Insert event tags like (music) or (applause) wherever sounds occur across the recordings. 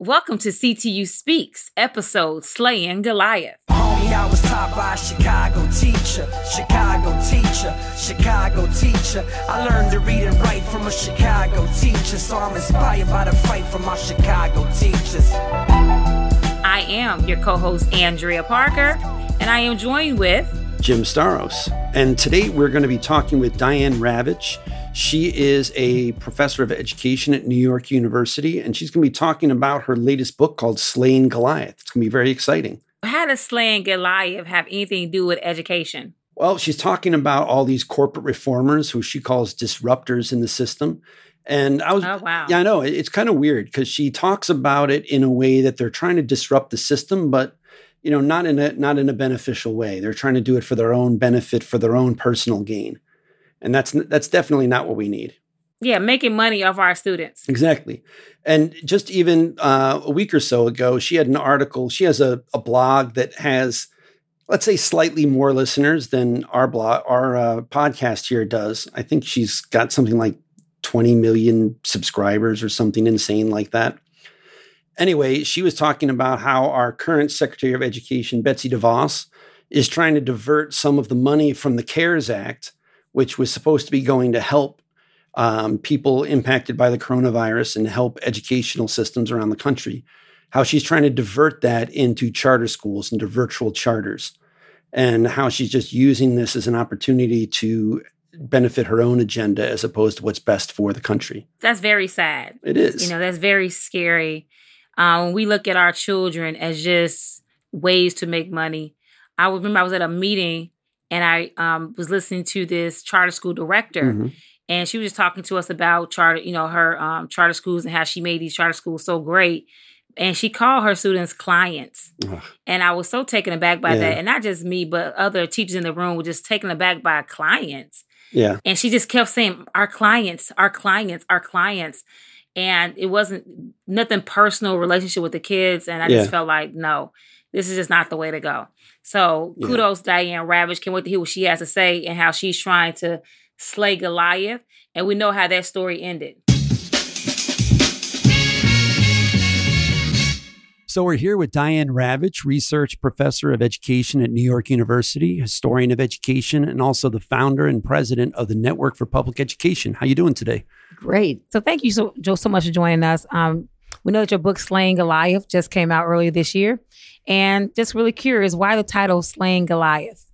Welcome to CTU Speaks, episode Slaying Goliath. Homie, I was taught by a Chicago teacher, Chicago teacher, Chicago teacher. I learned to read and write from a Chicago teacher, so I'm inspired by the fight from my Chicago teachers. I am your co host, Andrea Parker, and I am joined with Jim Staros. And today we're going to be talking with Diane Ravitch. She is a professor of education at New York University, and she's going to be talking about her latest book called Slaying Goliath. It's going to be very exciting. How does Slaying Goliath have anything to do with education? Well, she's talking about all these corporate reformers who she calls disruptors in the system. And I was, oh, wow. yeah, I know it's kind of weird because she talks about it in a way that they're trying to disrupt the system, but you know, not in a not in a beneficial way. They're trying to do it for their own benefit, for their own personal gain and that's that's definitely not what we need. Yeah, making money off our students. Exactly. And just even uh, a week or so ago, she had an article. She has a, a blog that has, let's say, slightly more listeners than our blog, our uh, podcast here does. I think she's got something like 20 million subscribers or something insane like that. Anyway, she was talking about how our current Secretary of Education, Betsy DeVos, is trying to divert some of the money from the CARES Act which was supposed to be going to help um, people impacted by the coronavirus and help educational systems around the country, how she's trying to divert that into charter schools, into virtual charters, and how she's just using this as an opportunity to benefit her own agenda as opposed to what's best for the country. That's very sad. It is. You know, that's very scary. Um, when we look at our children as just ways to make money, I remember I was at a meeting and I um, was listening to this charter school director, mm-hmm. and she was just talking to us about charter, you know, her um, charter schools and how she made these charter schools so great. And she called her students clients, Ugh. and I was so taken aback by yeah. that. And not just me, but other teachers in the room were just taken aback by clients. Yeah. And she just kept saying, "Our clients, our clients, our clients." and it wasn't nothing personal relationship with the kids and i yeah. just felt like no this is just not the way to go so yeah. kudos Diane Ravitch. Can't wait to hear what she has to say and how she's trying to slay Goliath. And we know how that story ended. So we're here with Diane Ravitch, research professor of education at New York University, historian of education, and also the founder and president of the Network for Public Education. How you doing today? Great. So thank you so Joe so much for joining us. Um, we know that your book Slaying Goliath just came out earlier this year, and just really curious why the title Slaying Goliath.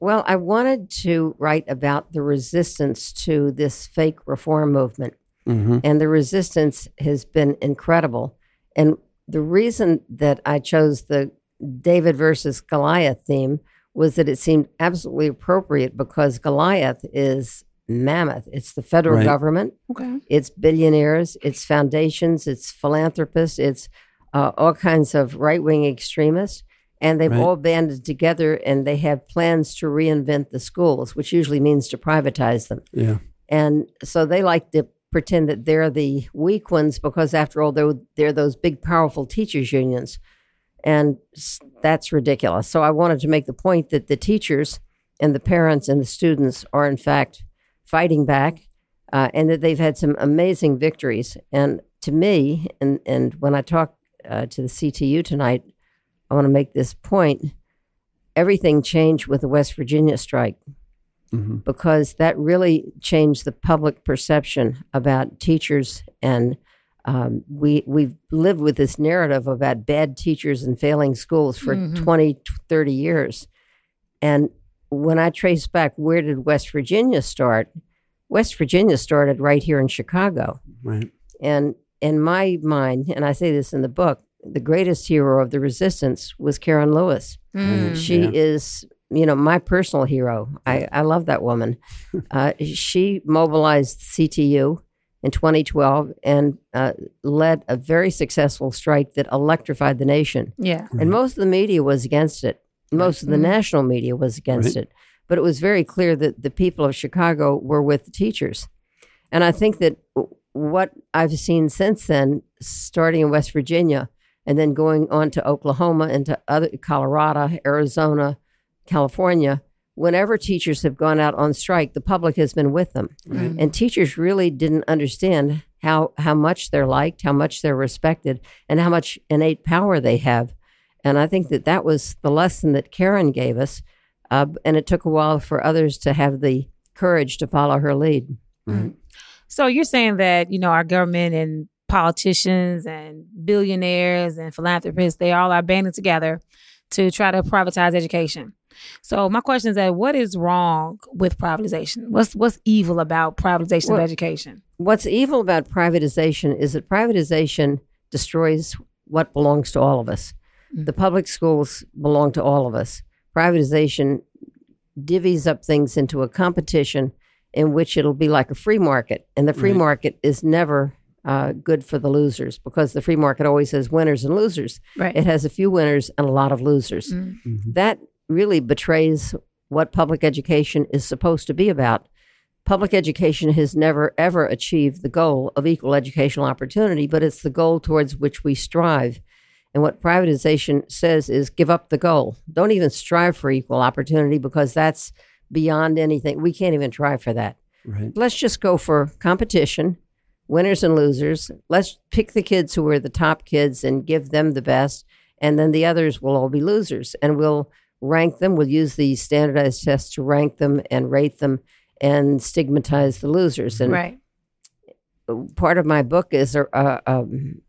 Well, I wanted to write about the resistance to this fake reform movement. Mm-hmm. And the resistance has been incredible. And the reason that I chose the David versus Goliath theme was that it seemed absolutely appropriate because Goliath is mammoth. It's the federal right. government. Okay. It's billionaires. It's foundations. It's philanthropists. It's uh, all kinds of right wing extremists. And they've right. all banded together and they have plans to reinvent the schools, which usually means to privatize them. Yeah. And so they like to pretend that they're the weak ones because, after all, they're, they're those big, powerful teachers' unions. And that's ridiculous. So I wanted to make the point that the teachers and the parents and the students are, in fact, fighting back uh, and that they've had some amazing victories. And to me, and, and when I talk uh, to the CTU tonight, I want to make this point. Everything changed with the West Virginia strike mm-hmm. because that really changed the public perception about teachers. And um, we, we've lived with this narrative about bad teachers and failing schools for mm-hmm. 20, 30 years. And when I trace back where did West Virginia start, West Virginia started right here in Chicago. Right. And in my mind, and I say this in the book, the greatest hero of the resistance was Karen Lewis. Mm. She yeah. is, you know, my personal hero. I, I love that woman. (laughs) uh, she mobilized CTU in 2012 and uh, led a very successful strike that electrified the nation. Yeah. And most of the media was against it. Most of the mm-hmm. national media was against right. it. But it was very clear that the people of Chicago were with the teachers. And I think that what I've seen since then, starting in West Virginia and then going on to Oklahoma and to other Colorado, Arizona, California, whenever teachers have gone out on strike, the public has been with them. Right. And teachers really didn't understand how how much they're liked, how much they're respected, and how much innate power they have. And I think that that was the lesson that Karen gave us. Uh, and it took a while for others to have the courage to follow her lead. Right. So you're saying that, you know, our government and politicians and billionaires and philanthropists, they all are banding together to try to privatize education. So my question is that what is wrong with privatization? What's what's evil about privatization Well- of education? What's evil about privatization is that privatization destroys what belongs to all of us. The public schools belong to all of us. Privatization divvies up things into a competition in which it'll be like a free market. And the free Right. market is never uh, good for the losers because the free market always has winners and losers. Right. It has a few winners and a lot of losers. Mm. Mhm. That really betrays what public education is supposed to be about. Public education has never, ever achieved the goal of equal educational opportunity, but it's the goal towards which we strive. And what privatization says is give up the goal. Don't even strive for equal opportunity because that's beyond anything. We can't even try for that. Right. Let's just go for competition, winners and losers. Let's pick the kids who are the top kids and give them the best. And then the others will all be losers. And we'll rank them. We'll use these standardized tests to rank them and rate them and stigmatize the losers. And Right. part of my book is a, a, um,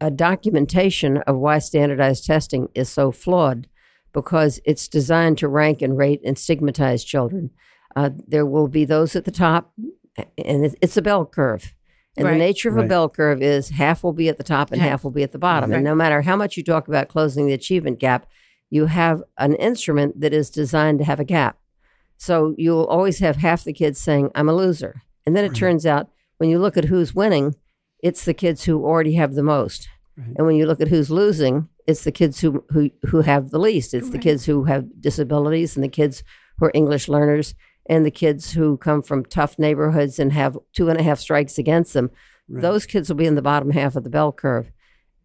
a documentation of why standardized testing is so flawed because it's designed to rank and rate and stigmatize children. Uh, there will be those at the top, and it's a bell curve. And Right. the nature of a bell curve is half will be at the top and Half. half will be at the bottom. Right. And no matter how much you talk about closing the achievement gap, you have an instrument that is designed to have a gap. So you'll always have half the kids saying, I'm a loser. And then it Right. turns out when you look at who's winning, it's the kids who already have the most. Right. And when you look at who's losing, it's the kids who, who, who have the least. It's the kids who have disabilities and the kids who are English learners and the kids who come from tough neighborhoods and have two and a half strikes against them. Right. Those kids will be in the bottom half of the bell curve.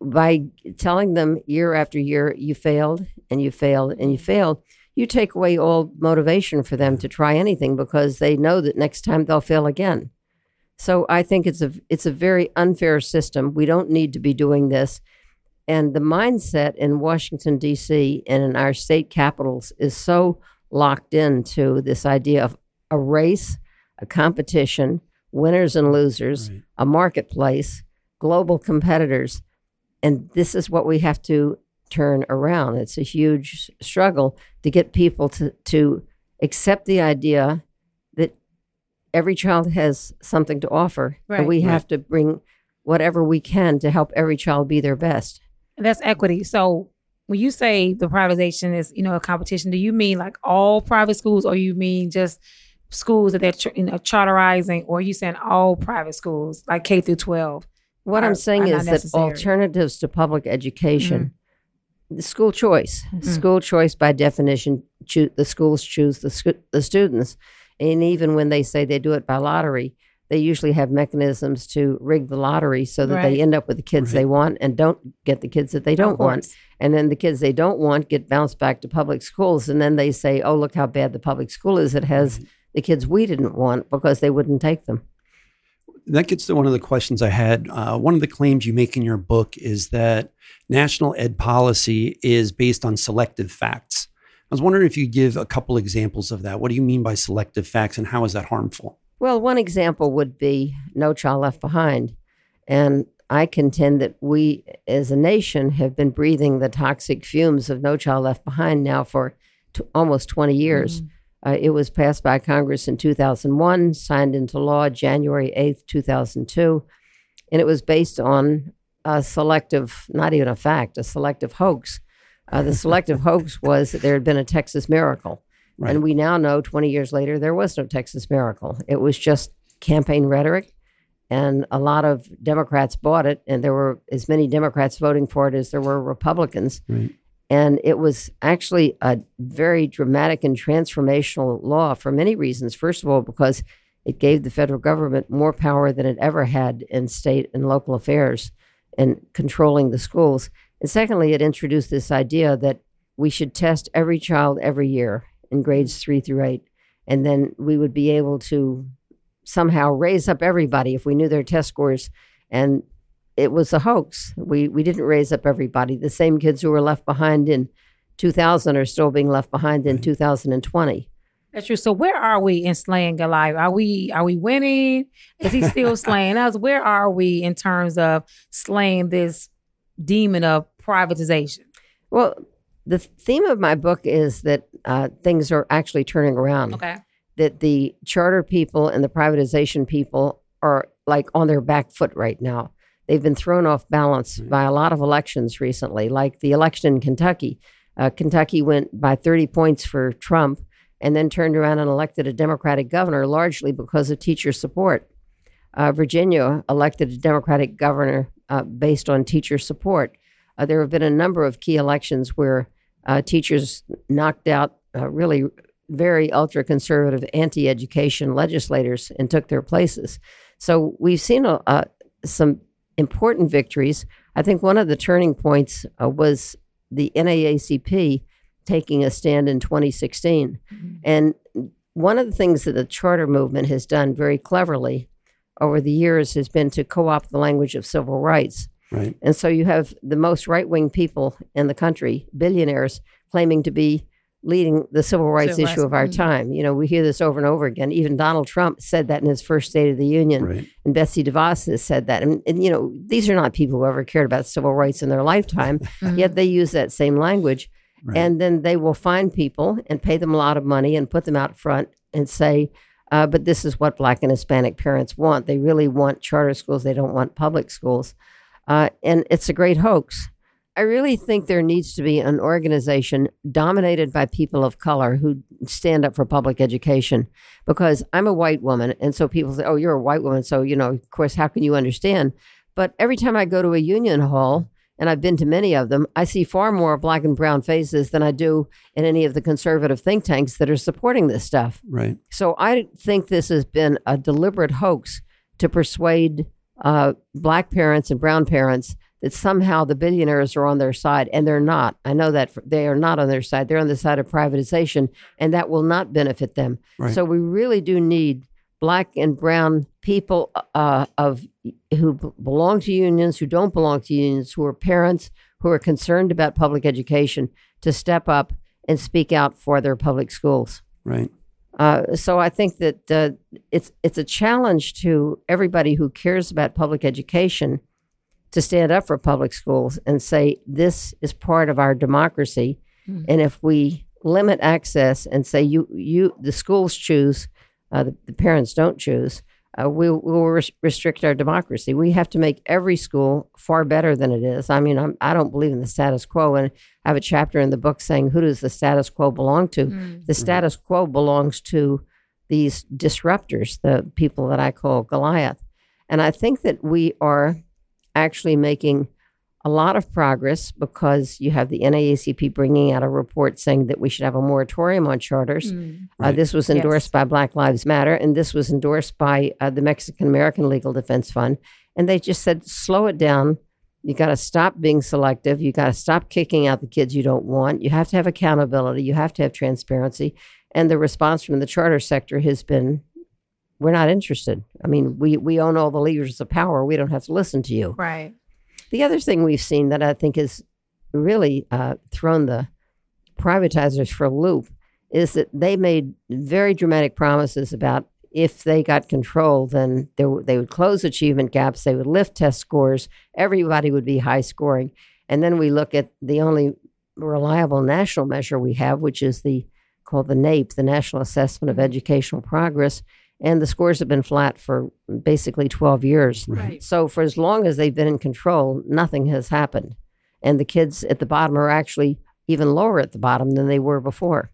By telling them year after year, you failed and you failed and you failed, you take away all motivation for them to try anything because they know that next time they'll fail again. So I think it's a it's a very unfair system. We don't need to be doing this. And the mindset in Washington D.C. and in our state capitals is so locked into this idea of a race, a competition, winners and losers, Right. a marketplace, global competitors. And this is what we have to turn around. It's a huge struggle to get people to, to accept the idea every child has something to offer. Right. And we Right. have to bring whatever we can to help every child be their best. And that's equity. So when you say the privatization is, you know, a competition, do you mean like all private schools or you mean just schools that they're, ch- you know, charterizing or you saying all private schools like K through 12? What are- I'm saying is that alternatives to public education, the school choice, Mm. school choice by definition, choo- the schools choose the, scu- the students. And even when they say they do it by lottery, they usually have mechanisms to rig the lottery so that Right. they end up with the kids Right. they want and don't get the kids that they don't want. And then the kids they don't want get bounced back to public schools. And then they say, oh, look how bad the public school is. It has the kids we didn't want because they wouldn't take them. that gets to one of the questions I had. Uh, one of the claims you make in your book is that national ed policy is based on selective facts. I was wondering if you'd give a couple examples of that. What do you mean by selective facts, and how is that harmful? Well, one example would be No Child Left Behind. And I contend that we as a nation have been breathing the toxic fumes of No Child Left Behind now for t- almost 20 years. Uh, it was passed by Congress in 2001, signed into law January 8th, 2002. And it was based on a selective, not even a fact, a selective hoax. Uh, the selective hoax was that there had been a Texas miracle. Right. And we now know 20 years later, there was no Texas miracle. It was just campaign rhetoric. And a lot of Democrats bought it. And there were as many Democrats voting for it as there were Republicans. Right. And it was actually a very dramatic and transformational law for many reasons. First of all, because it gave the federal government more power than it ever had in state and local affairs and controlling the schools. And secondly, it introduced this idea that we should test every child every year in grades three through eight. And then we would be able to somehow raise up everybody if we knew their test scores. And it was a hoax. We, we didn't raise up everybody. The same kids who were left behind in 2000 are still being left behind in 2020. That's true. So where are we in slaying Goliath? Are we are we winning? Is he still (laughs) slaying us? Where are we in terms of slaying this demon of privatization? Well, the theme of my book is that uh, things are actually turning around. Okay. That the charter people and the privatization people are like on their back foot right now. They've been thrown off balance by a lot of elections recently, like the election in Kentucky. Uh, Kentucky went by 30 points for Trump and then turned around and elected a Democratic governor largely because of teacher support. Uh, Virginia elected a Democratic governor uh, based on teacher support. Uh, there have been a number of key elections where uh, teachers knocked out uh, really very ultra conservative anti education legislators and took their places. So we've seen uh, some important victories. I think one of the turning points was the NAACP taking a stand in 2016. Mm-hmm. And one of the things that the charter movement has done very cleverly over the years has been to co opt the language of civil rights. Right. And so you have the most right wing people in the country, billionaires, claiming to be leading the civil rights civil issue rights. of our mm-hmm. time. You know, we hear this over and over again. Even Donald Trump said that in his first State of the Union, right. and Betsy DeVos has said that. And, and, you know, these are not people who ever cared about civil rights in their lifetime, (laughs) mm-hmm. yet they use that same language. Right. And then they will find people and pay them a lot of money and put them out front and say, uh, but this is what Black and Hispanic parents want. They really want charter schools. They don't want public schools. Uh, and it's a great hoax. I really think there needs to be an organization dominated by people of color who stand up for public education because I'm a white woman. And so people say, oh, you're a white woman. So, you know, of course, how can you understand? But every time I go to a union hall, and I've been to many of them, I see far more black and brown faces than I do in any of the conservative think tanks that are supporting this stuff. Right. So I think this has been a deliberate hoax to persuade uh, black parents and brown parents that somehow the billionaires are on their side, and they're not. I know that they are not on their side. They're on the side of privatization, and that will not benefit them. Right. So we really do need black and brown people uh, of who b- belong to unions, who don't belong to unions, who are parents, who are concerned about public education, to step up and speak out for their public schools. Right. Uh, so I think that uh, it's it's a challenge to everybody who cares about public education to stand up for public schools and say this is part of our democracy, mm-hmm. and if we limit access and say you you the schools choose uh, the, the, parents don't choose, uh, we, we will res- restrict our democracy. We have to make every school far better than it is. I mean, I'm, I do not believe in the status quo. And I have a chapter in the book saying, who does the status quo belong to? Mm. The status quo belongs to these disruptors, the people that I call Goliath. And I think that we are actually making a lot of progress because you have the NAACP bringing out a report saying that we should have a moratorium on charters. Mm, right. uh, this was endorsed yes. by Black Lives Matter, and this was endorsed by uh, the Mexican American Legal Defense Fund. And they just said, slow it down. You got to stop being selective. You got to stop kicking out the kids you don't want. You have to have accountability. You have to have transparency. And the response from the charter sector has been, we're not interested. I mean, we, we own all the levers of power. We don't have to listen to you. Right. The other thing we've seen that I think has really uh, thrown the privatizers for a loop is that they made very dramatic promises about if they got control, then they, they would close achievement gaps, they would lift test scores, everybody would be high scoring. And then we look at the only reliable national measure we have, which is the called the NAEP, the National Assessment of Educational Progress and the scores have been flat for basically 12 years. Right. So for as long as they've been in control, nothing has happened. And the kids at the bottom are actually even lower at the bottom than they were before.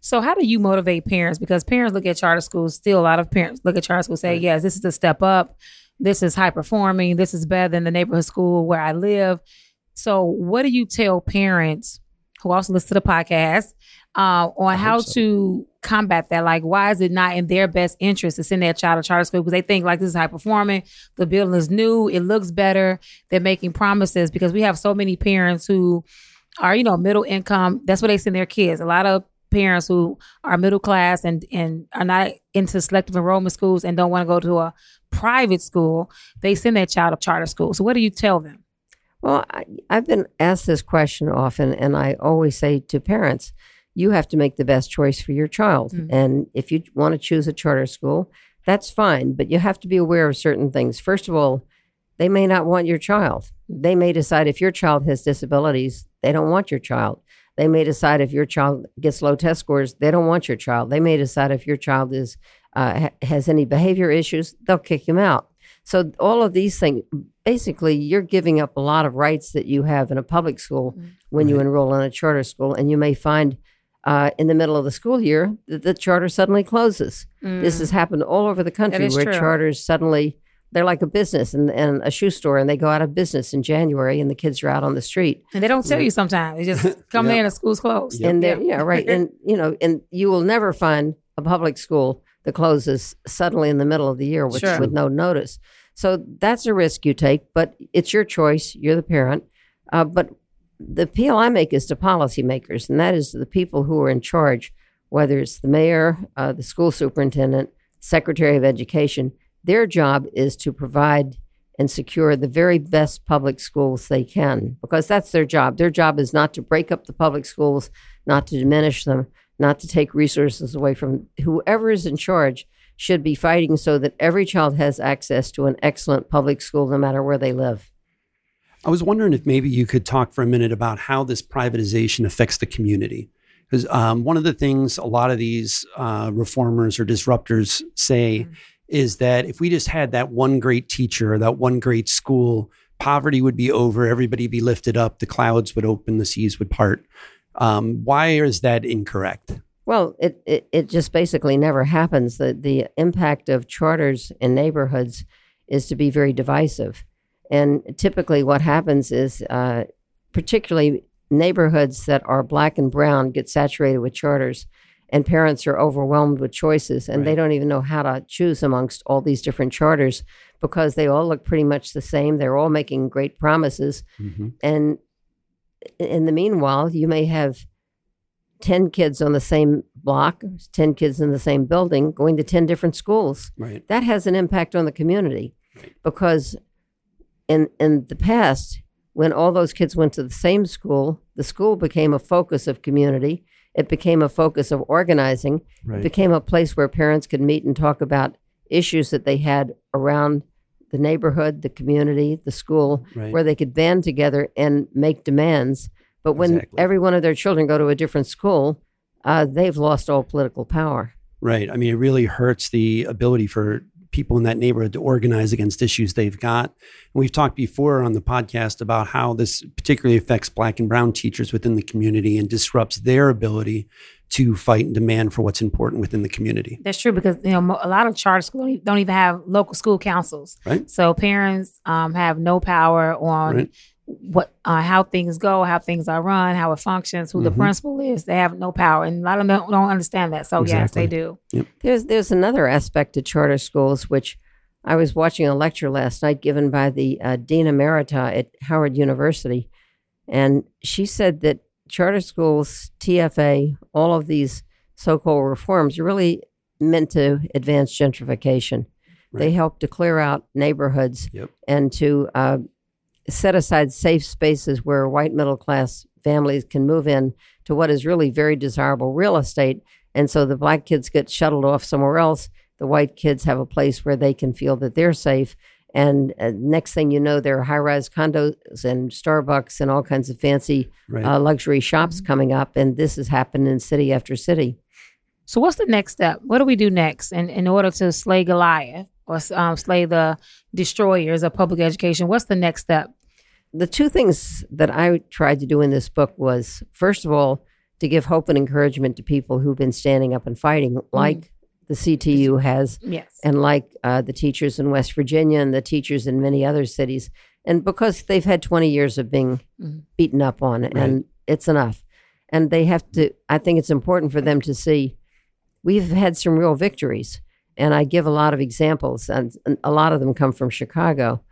So how do you motivate parents? Because parents look at charter schools, still a lot of parents look at charter schools say, right. yes, this is a step up. This is high performing. This is better than the neighborhood school where I live. So what do you tell parents who also listen to the podcast uh, on how so. to combat that. Like, why is it not in their best interest to send their child to charter school? Because they think like this is high performing, the building is new, it looks better. They're making promises because we have so many parents who are, you know, middle income. That's what they send their kids. A lot of parents who are middle class and and are not into selective enrollment schools and don't want to go to a private school, they send their child to charter school. So what do you tell them? Well, I, I've been asked this question often, and I always say to parents, you have to make the best choice for your child. Mm. And if you want to choose a charter school, that's fine, but you have to be aware of certain things. First of all, they may not want your child. They may decide if your child has disabilities, they don't want your child. They may decide if your child gets low test scores, they don't want your child. They may decide if your child is uh, ha- has any behavior issues, they'll kick him out. So all of these things, basically, you're giving up a lot of rights that you have in a public school Mm. when you enroll in a charter school, and you may find uh, in the middle of the school year that the charter suddenly closes. This has happened all over the country where true. charters suddenly they're like a business and, and a shoe store, and they go out of business in January, and the kids are out on the street. And they don't tell you sometimes. They just (laughs) come Yeah. there and the school's closed. And they're yeah, right. And (laughs) you know, and you will never find a public school that closes suddenly in the middle of the year with, Sure. with no notice. So that's a risk you take, but it's your choice. You're the parent. Uh, but the appeal I make is to policymakers, and that is the people who are in charge, whether it's the mayor, uh, the school superintendent, secretary of education. Their job is to provide and secure the very best public schools they can because that's their job. Their job is not to break up the public schools, not to diminish them, not to take resources away from whoever is in charge should be fighting so that every child has access to an excellent public school no matter where they live. I was wondering if maybe you could talk for a minute about how this privatization affects the community. Because um, one of the things a lot of these uh, reformers or disruptors say is that if we just had that one great teacher or that one great school, poverty would be over, everybody be lifted up, the clouds would open, the seas would part. Um, why is that incorrect? Well, it, it, it just basically never happens. The, the impact of charters in neighborhoods is to be very divisive. And typically, what happens is, uh, particularly neighborhoods that are black and brown get saturated with charters, and parents are overwhelmed with choices, and they don't even know how to choose amongst all these different charters because they all look pretty much the same. They're all making great promises. Mhm. And in the meanwhile, you may have 10 kids on the same block, 10 kids in the same building going to 10 different schools. Right. That has an impact on the community Right. because in in the past when all those kids went to the same school, the school became a focus of community. It became a focus of organizing. It Right. became a place where parents could meet and talk about issues that they had around the neighborhood, the community, the school, where they could band together and make demands. But when Exactly. every one of their children go to a different school, uh, they've lost all political power. Right. I mean, it really hurts the ability for people in that neighborhood to organize against issues they've got. And we've talked before on the podcast about how this particularly affects black and brown teachers within the community and disrupts their ability to fight and demand for what's important within the community. That's true because you know a lot of charter schools don't don't even have local school councils. Right. So parents um, have no power on Right. What uh, how things go, how things are run, how it functions, who the Mhm. principal is. They have no power, and a lot of them don't, don't understand that. So yes, they do. There's there's another aspect to charter schools which I was watching a lecture last night given by the uh, Dean Emerita at Howard University, and she said that charter schools, TFA, all of these so-called reforms are really meant to advance gentrification. They help to clear out neighborhoods Yep. and to uh, set aside safe spaces where white middle class families can move in to what is really very desirable real estate. And so the black kids get shuttled off somewhere else. The white kids have a place where they can feel that they're safe. And uh, next thing you know, there are high rise condos and Starbucks and all kinds of fancy Right. uh, luxury shops coming up. And this has happened in city after city. So what's the next step? What do we do next in, in order to slay Goliath or um, slay the destroyers of public education? What's the next step? The two things that I tried to do in this book was, first of all, to give hope and encouragement to people who've been standing up and fighting, like the CTU has, Yes. and like uh, the teachers in West Virginia and the teachers in many other cities. And because they've had 20 years of being Mhm. beaten up on, and it's enough. And they have to, I think it's important for them to see we've had some real victories. And I give a lot of examples, and, and a lot of them come from Chicago,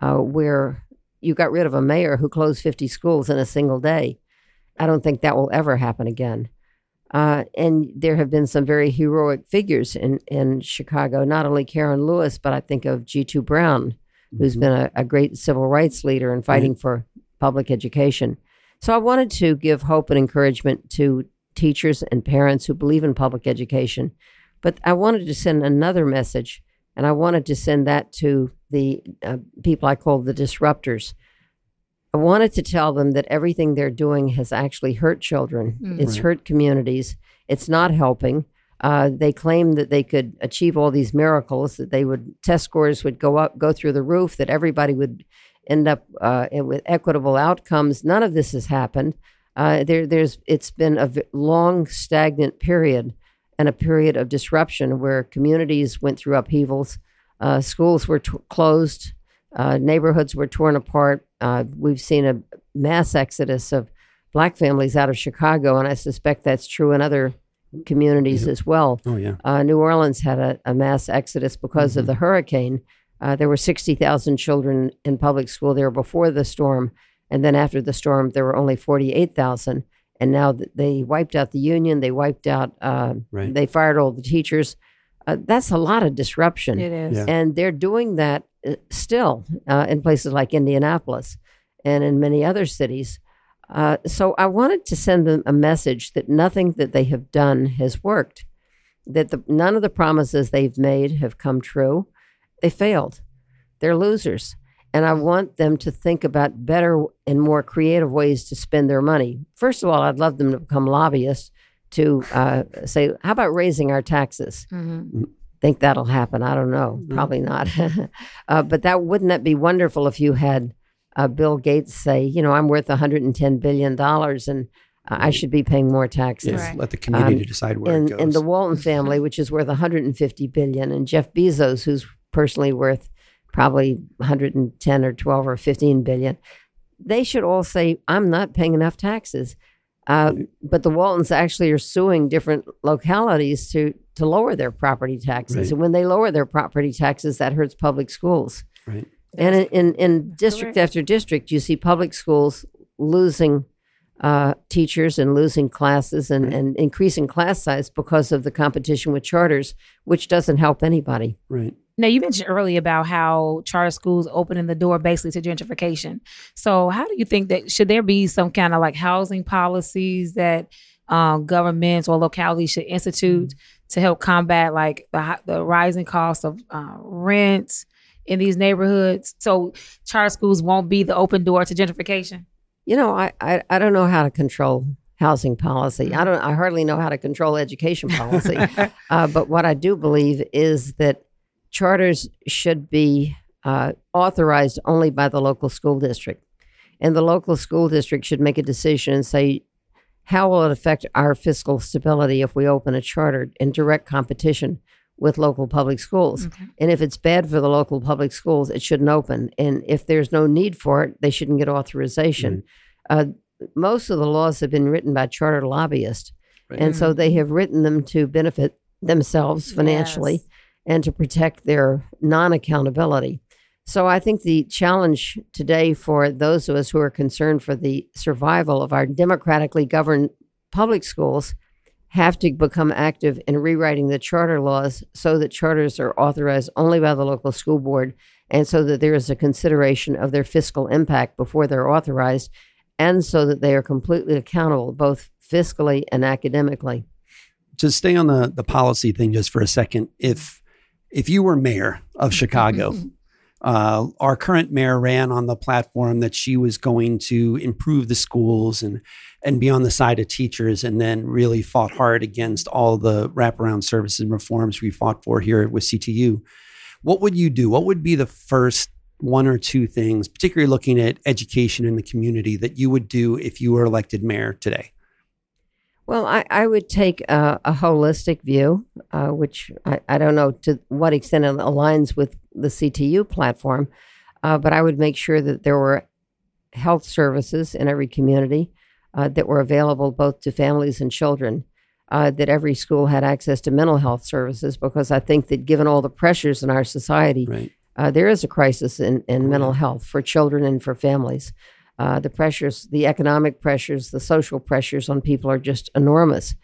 uh, where you got rid of a mayor who closed 50 schools in a single day. I don't think that will ever happen again. Uh, and there have been some very heroic figures in, in Chicago, not only Karen Lewis, but I think of Jitu Brown, who's Mhm. been a, a great civil rights leader and fighting for public education. So I wanted to give hope and encouragement to teachers and parents who believe in public education. But I wanted to send another message, and I wanted to send that to the uh, people I call the disruptors. I wanted to tell them that everything they're doing has actually hurt children. Mm. It's Right. hurt communities. It's not helping. Uh, they claim that they could achieve all these miracles, that they would test scores would go up, go through the roof, that everybody would end up uh, with equitable outcomes. None of this has happened. Uh, there, there's it's been a v- long stagnant period and a period of disruption where communities went through upheavals, uh, schools were t- closed, uh, neighborhoods were torn apart. Uh, we've seen a mass exodus of black families out of Chicago, and I suspect that's true in other communities Yep. as well. Oh yeah. Uh, New Orleans had a, a mass exodus because of the hurricane. Uh, there were 60,000 children in public school there before the storm. And then after the storm, there were only 48,000. And now they wiped out the union. They wiped out, uh, Right. they fired all the teachers. Uh, that's a lot of disruption. It is. Yeah. And they're doing that uh, still uh, in places like Indianapolis and in many other cities. Uh, so I wanted to send them a message that nothing that they have done has worked, that the, none of the promises they've made have come true. They failed. They're losers. And I want them to think about better and more creative ways to spend their money. First of all, I'd love them to become lobbyists to uh, say, how about raising our taxes? Mhm. think that'll happen. I don't know. Probably not. (laughs) uh, but that wouldn't that be wonderful if you had uh, Bill Gates say, you know, I'm worth 110 billion dollars and uh, I should be paying more taxes. Yes. Right. Let the community Um, decide where it And, goes. and the Walton family, which is worth 150 billion, and Jeff Bezos, who's personally worth probably 110 or 12 or 15 billion, they should all say, I'm not paying enough taxes. Uh, but the Waltons actually are suing different localities to to lower their property taxes, Right. and when they lower their property taxes, that hurts public schools. right. And in, in, in district correct. after district, you see public schools losing uh, teachers and losing classes and, Right. and increasing class size because of the competition with charters, which doesn't help anybody. Right. Now, you mentioned earlier about how charter schools opening the door basically to gentrification. So, how do you think that should there be some kind of like housing policies that um, governments or localities should institute to help combat like the, the rising cost of uh, rent in these neighborhoods? So, charter schools won't be the open door to gentrification. You know, I, I, I don't know how to control housing policy. I don't. I hardly know how to control education policy. (laughs) uh, but what I do believe is that charters should be uh, authorized only by the local school district, and the local school district should make a decision and say, how will it affect our fiscal stability if we open a charter in direct competition with local public schools? Okay. And if it's bad for the local public schools, it shouldn't open. And if there's no need for it, they shouldn't get authorization. Uh, most of the laws have been written by charter lobbyists. Right. And so they have written them to benefit themselves financially Yes. And to protect their non accountability. So I think the challenge today for those of us who are concerned for the survival of our democratically governed public schools have to become active in rewriting the charter laws so that charters are authorized only by the local school board and so that there is a consideration of their fiscal impact before they're authorized and so that they are completely accountable both fiscally and academically. to stay on the the policy thing just for a second, if if you were mayor of Chicago, (laughs) uh, our current mayor ran on the platform that she was going to improve the schools and and be on the side of teachers, and then really fought hard against all the wraparound services and reforms we fought for here with CTU. What would you do? What would be the first one or two things, particularly looking at education in the community, that you would do if you were elected mayor today? Well, I, I would take a, a holistic view, uh, which I, I don't know to what extent it aligns with the CTU platform, uh, but I would make sure that there were health services in every community uh, that were available both to families and children, uh, that every school had access to mental health services, because I think that given all the pressures in our society, Right. uh, there is a crisis in, in Oh, mental health for children and for families. Uh, the pressures, the economic pressures, the social pressures on people are just enormous.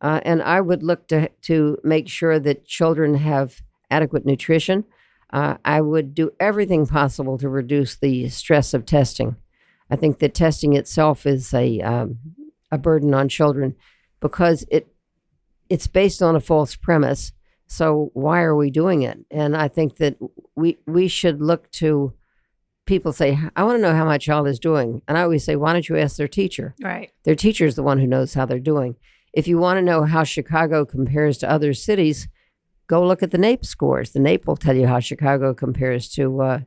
Uh, and I would look to, to make sure that children have adequate nutrition. Uh, I would do everything possible to reduce the stress of testing. I think that testing itself is a, um, a burden on children because it it's based on a false premise. So why are we doing it? And I think that we we should look to people say, I want to know how my child is doing. And I always say, why don't you ask their teacher? Right. Their teacher is the one who knows how they're doing. If you want to know how Chicago compares to other cities, go look at the NAEP scores. The NAEP will tell you how Chicago compares to uh,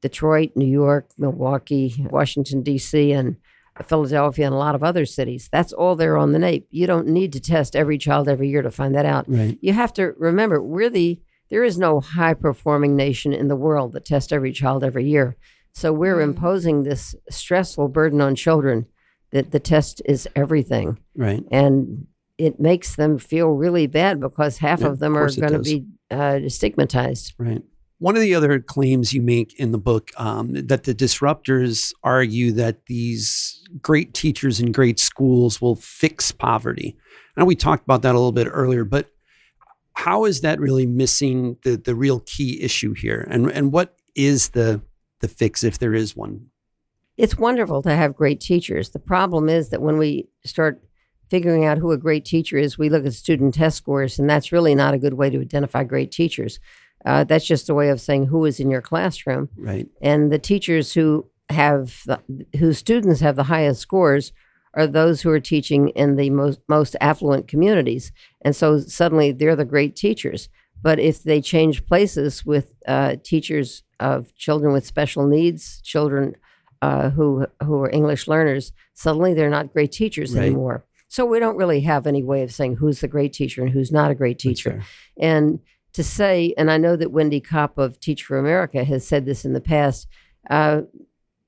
Detroit, New York, Milwaukee, Washington, D.C., and Philadelphia, and a lot of other cities. That's all there on the NAEP. You don't need to test every child every year to find that out. Right. You have to remember, we're the there is no high performing nation in the world that tests every child every year. So we're Mm. imposing this stressful burden on children that the test is everything. Right. And it makes them feel really bad because half Yeah, of them are going to be uh, stigmatized. Right. One of the other claims you make in the book um, that the disruptors argue that these great teachers in great schools will fix poverty. I know we talked about that a little bit earlier, but how is that really missing the the real key issue here? And and what is the the fix if there is one? It's wonderful to have great teachers. The problem is that when we start figuring out who a great teacher is, we look at student test scores, and that's really not a good way to identify great teachers. Uh, that's just a way of saying who is in your classroom. Right. and the teachers who have the, whose students have the highest scores are those who are teaching in the most most affluent communities and so suddenly they're the great teachers but if they change places with uh, teachers of children with special needs children uh, who who are english learners suddenly they're not great teachers Right. anymore. So we don't really have any way of saying who's the great teacher and who's not a great teacher. and to say, and I know that Wendy Kopp of Teach for America has said this in the past, uh,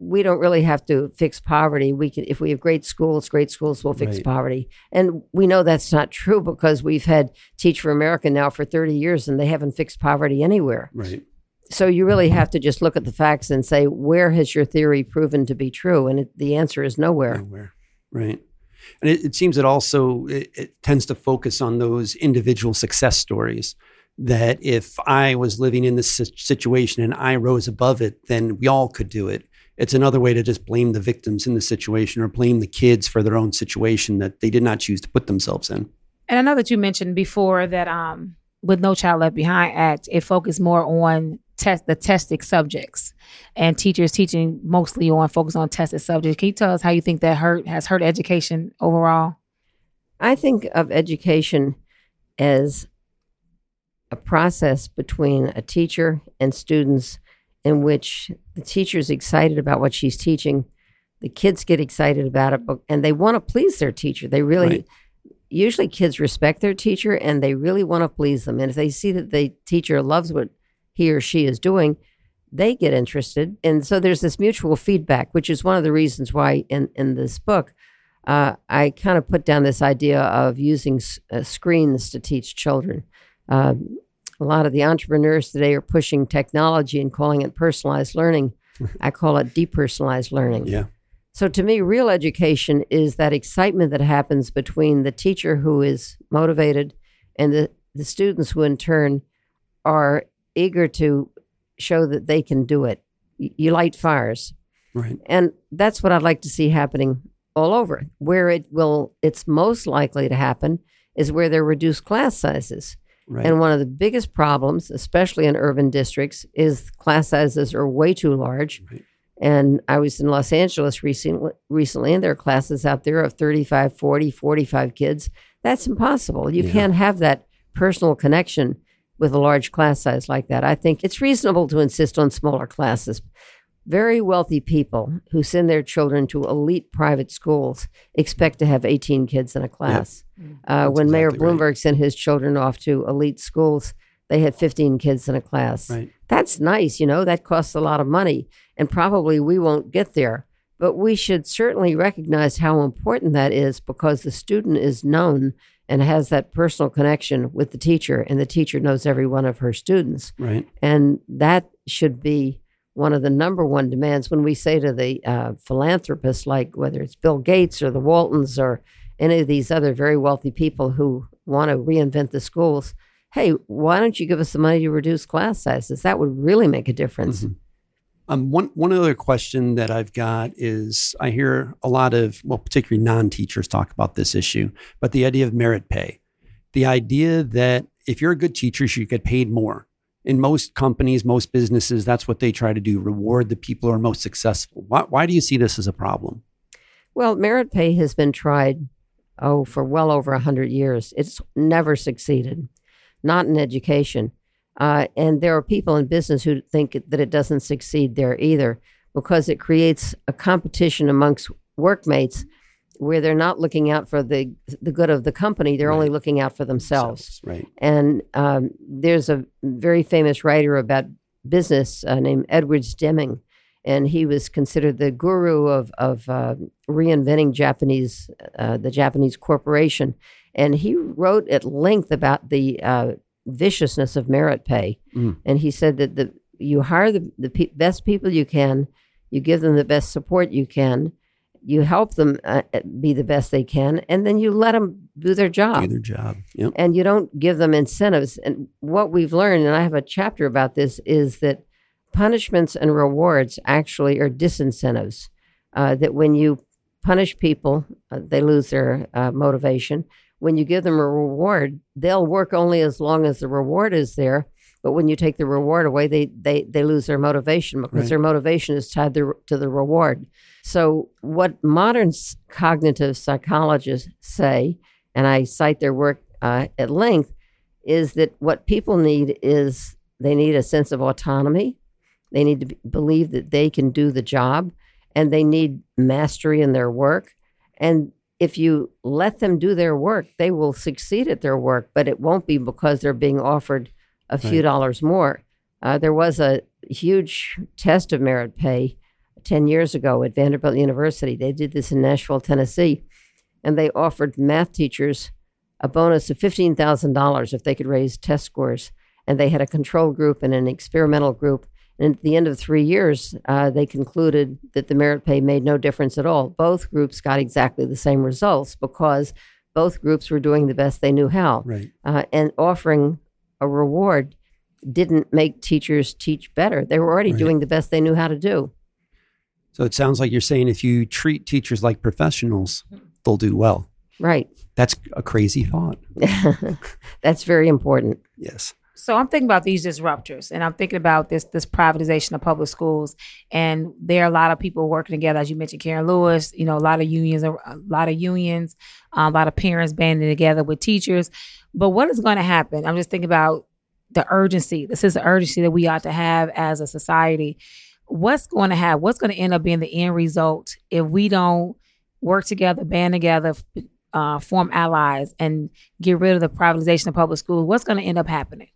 we don't really have to fix poverty. We can, if we have great schools, great schools will fix Right. poverty. And we know that's not true because we've had Teach for America now for 30 years and they haven't fixed poverty anywhere. Right. So you really have to just look at the facts and say, where has your theory proven to be true? And it, the answer is nowhere. Nowhere. Right. And it, it seems that also it, it tends to focus on those individual success stories. That if I was living in this situation and I rose above it, then we all could do it. It's another way to just blame the victims in the situation or blame the kids for their own situation that they did not choose to put themselves in. And I know that you mentioned before that um, with No Child Left Behind Act, it focused more on test the tested subjects and teachers teaching mostly on focus on tested subjects. Can you tell us how you think that hurt has hurt education overall? I think of education as a process between a teacher and students in which the teacher's excited about what she's teaching, the kids get excited about it, but, and they want to please their teacher. They really, Right. usually, kids respect their teacher and they really want to please them. And if they see that the teacher loves what he or she is doing, they get interested. And so there's this mutual feedback, which is one of the reasons why in, in this book, uh, I kind of put down this idea of using s- uh, screens to teach children. Um, a lot of the entrepreneurs today are pushing technology and calling it personalized learning. (laughs) I call it depersonalized learning. Yeah. So to me, real education is that excitement that happens between the teacher who is motivated and the, the students who in turn are eager to show that they can do it. You light fires. Right. And that's what I'd like to see happening all over. Where it will it's most likely to happen is where there are reduced class sizes. Right. And one of the biggest problems, especially in urban districts, is class sizes are way too large. Right. And I was in Los Angeles recently, recently, and there are classes out there of 35, 40, 45 kids. That's impossible. You Yeah. can't have that personal connection with a large class size like that. I think it's reasonable to insist on smaller classes. Very wealthy people who send their children to elite private schools expect to have 18 kids in a class. Uh, That's when Mayor exactly right. Bloomberg sent his children off to elite schools, they had 15 kids in a class. Right. That's nice, you know, that costs a lot of money, and probably we won't get there. But we should certainly recognize how important that is because the student is known and has that personal connection with the teacher, and the teacher knows every one of her students. Right. And that should be one of the number one demands when we say to the uh, philanthropists, like whether it's Bill Gates or the Waltons or any of these other very wealthy people who want to reinvent the schools, hey, why don't you give us the money to reduce class sizes? That would really make a difference. Mhm. Um, one one other question that I've got is I hear a lot of well, particularly non-teachers talk about this issue, but the idea of merit pay, the idea that if you're a good teacher, you get paid more. In most companies, most businesses, that's what they try to do: reward the people who are most successful. Why, why do you see this as a problem? Well, merit pay has been tried, oh, for well over 100 years. It's never succeeded, not in education. Uh, and there are people in business who think that it doesn't succeed there either because it creates a competition amongst workmates where they're not looking out for the, the good of the company, they're only looking out for themselves. right? And um, there's a very famous writer about business uh, named Edwards Deming, and he was considered the guru of of uh, reinventing Japanese uh, the Japanese corporation. And he wrote at length about the uh, viciousness of merit pay. Mm. And he said that the you hire the, the pe- best people you can, you give them the best support you can, you help them uh, be the best they can, and then you let them do their job Do their job. Yep. and you don't give them incentives. And what we've learned, and I have a chapter about this, is that punishments and rewards actually are disincentives. Uh, that when you punish people, uh, they lose their uh, motivation. When you give them a reward, they'll work only as long as the reward is there. But when you take the reward away, they they, they lose their motivation because Right. their motivation is tied to, to the reward. So, what modern cognitive psychologists say, and I cite their work uh, at length, is that what people need is they need a sense of autonomy. They need to be, believe that they can do the job, and they need mastery in their work. And if you let them do their work, they will succeed at their work, but it won't be because they're being offered a few Right. dollars more. Uh, there was a huge test of merit pay 10 years ago at Vanderbilt University. They did this in Nashville, Tennessee, and they offered math teachers a bonus of $15,000 if they could raise test scores. And they had a control group and an experimental group. And at the end of three years, uh, they concluded that the merit pay made no difference at all. Both groups got exactly the same results because both groups were doing the best they knew how. Right. Uh, and offering a reward didn't make teachers teach better. They were already Right. doing the best they knew how to do. So it sounds like you're saying if you treat teachers like professionals, mm-hmm. they'll do well. Right. That's a crazy thought. (laughs) That's very important. Yes. So I'm thinking about these disruptors, and I'm thinking about this this privatization of public schools. And there are a lot of people working together, as you mentioned, Karen Lewis. You know, a lot of unions, a lot of unions, um, a lot of parents banding together with teachers. But what is going to happen? I'm just thinking about the urgency. This is the urgency that we ought to have as a society. What's going to have? What's going to end up being the end result if we don't work together, band together, uh, form allies, and get rid of the privatization of public schools? What's going to end up happening?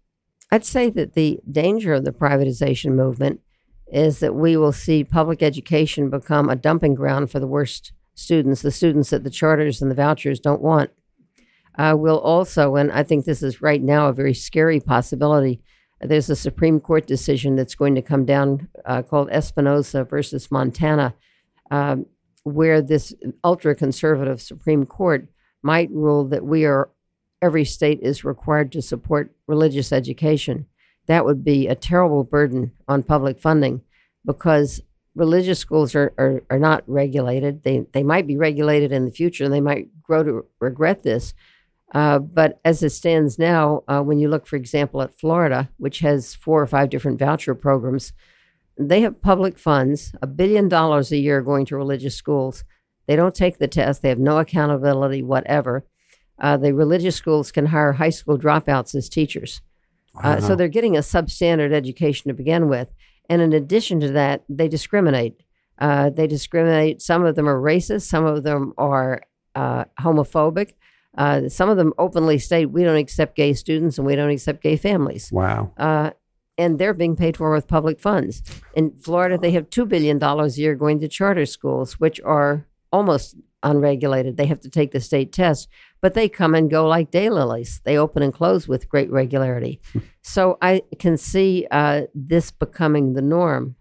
I'd say that the danger of the privatization movement is that we will see public education become a dumping ground for the worst students, the students that the charters and the vouchers don't want. Uh, we'll also, and I think this is right now a very scary possibility. There's a Supreme Court decision that's going to come down uh, called Espinoza versus Montana, um, where this ultra conservative Supreme Court might rule that we are every state is required to support religious education. That would be a terrible burden on public funding because religious schools are, are, are not regulated. They, they might be regulated in the future and they might grow to regret this. Uh, but as it stands now, uh, when you look, for example, at Florida, which has four or five different voucher programs, they have public funds, a billion dollars a year going to religious schools. They don't take the test, they have no accountability, whatever. Uh, the religious schools can hire high school dropouts as teachers. Uh, so they're getting a substandard education to begin with. And in addition to that, they discriminate. Uh, they discriminate. Some of them are racist, some of them are uh, homophobic. Uh, some of them openly state, we don't accept gay students and we don't accept gay families. wow. Uh, and they're being paid for with public funds. In Florida, they have $2 billion a year going to charter schools, which are almost unregulated. They have to take the state test, but they come and go like daylilies. They open and close with great regularity. (laughs) so I can see uh, this becoming the norm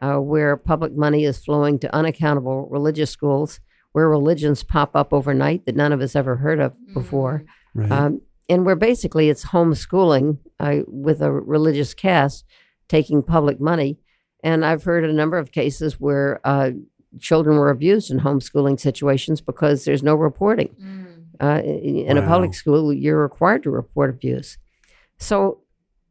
uh, where public money is flowing to unaccountable religious schools where religions pop up overnight that none of us ever heard of before. Right. Um, and where basically it's homeschooling uh, with a religious cast taking public money. And I've heard a number of cases where uh, children were abused in homeschooling situations because there's no reporting. Uh, in in a public school, you're required to report abuse. So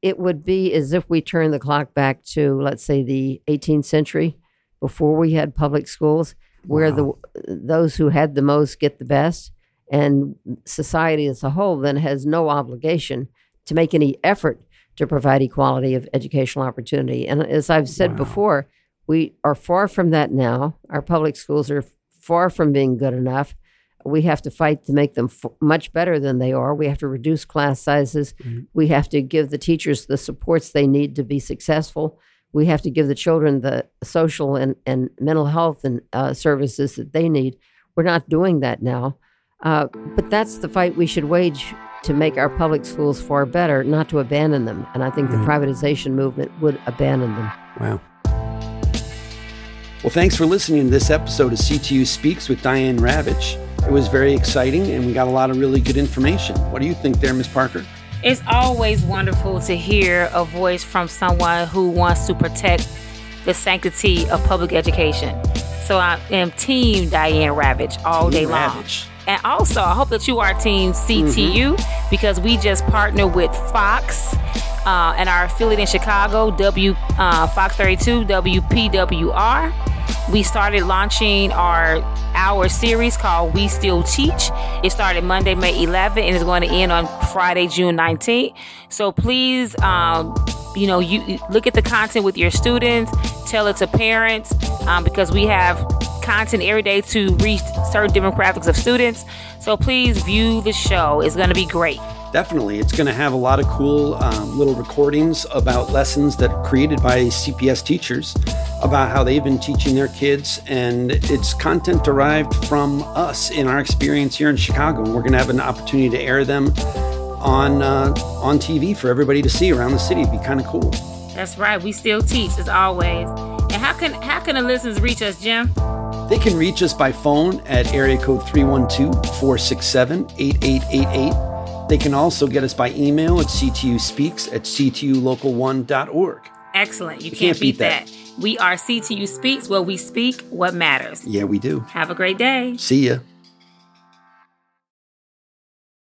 it would be as if we turn the clock back to, let's say, the 18th century, before we had public schools, where the those who had the most get the best, and society as a whole then has no obligation to make any effort to provide equality of educational opportunity. And as I've said Wow. before, we are far from that now. Our public schools are far from being good enough. We have to fight to make them f- much better than they are. We have to reduce class sizes. We have to give the teachers the supports they need to be successful. We have to give the children the social and, and mental health and uh, services that they need. We're not doing that now. Uh, but that's the fight we should wage to make our public schools far better, not to abandon them. And I think the privatization movement would abandon them. Wow. Well, thanks for listening to this episode of CTU Speaks with Diane Ravitch. It was very exciting and we got a lot of really good information. What do you think there, Miss Parker? It's always wonderful to hear a voice from someone who wants to protect the sanctity of public education. So I am Team Diane Ravitch all Team day long. Ravitch. And also, I hope that you are Team CTU because we just partner with Fox uh, and our affiliate in Chicago, W uh, Fox 32 WPWR. We started launching our hour series called We Still Teach. It started Monday, May 11th, and it's going to end on Friday, June 19th. So please, um, you know, you look at the content with your students, tell it to parents, um, because we have content every day to reach certain demographics of students. So please view the show. It's going to be great. Definitely. It's going to have a lot of cool um, little recordings about lessons that are created by CPS teachers about how they've been teaching their kids. And it's content derived from us in our experience here in Chicago. And we're going to have an opportunity to air them on, uh, on TV for everybody to see around the city. It'd be kind of cool. That's right. We still teach as always. And how can how can the listeners reach us, Jim? They can reach us by phone at area code 312-467-8888. They can also get us by email at ctuspeaks at ctulocal1.org. Excellent. You, You can't, beat that. We are CTU Speaks, where we speak what matters. Yeah, we do. Have a great day. See ya.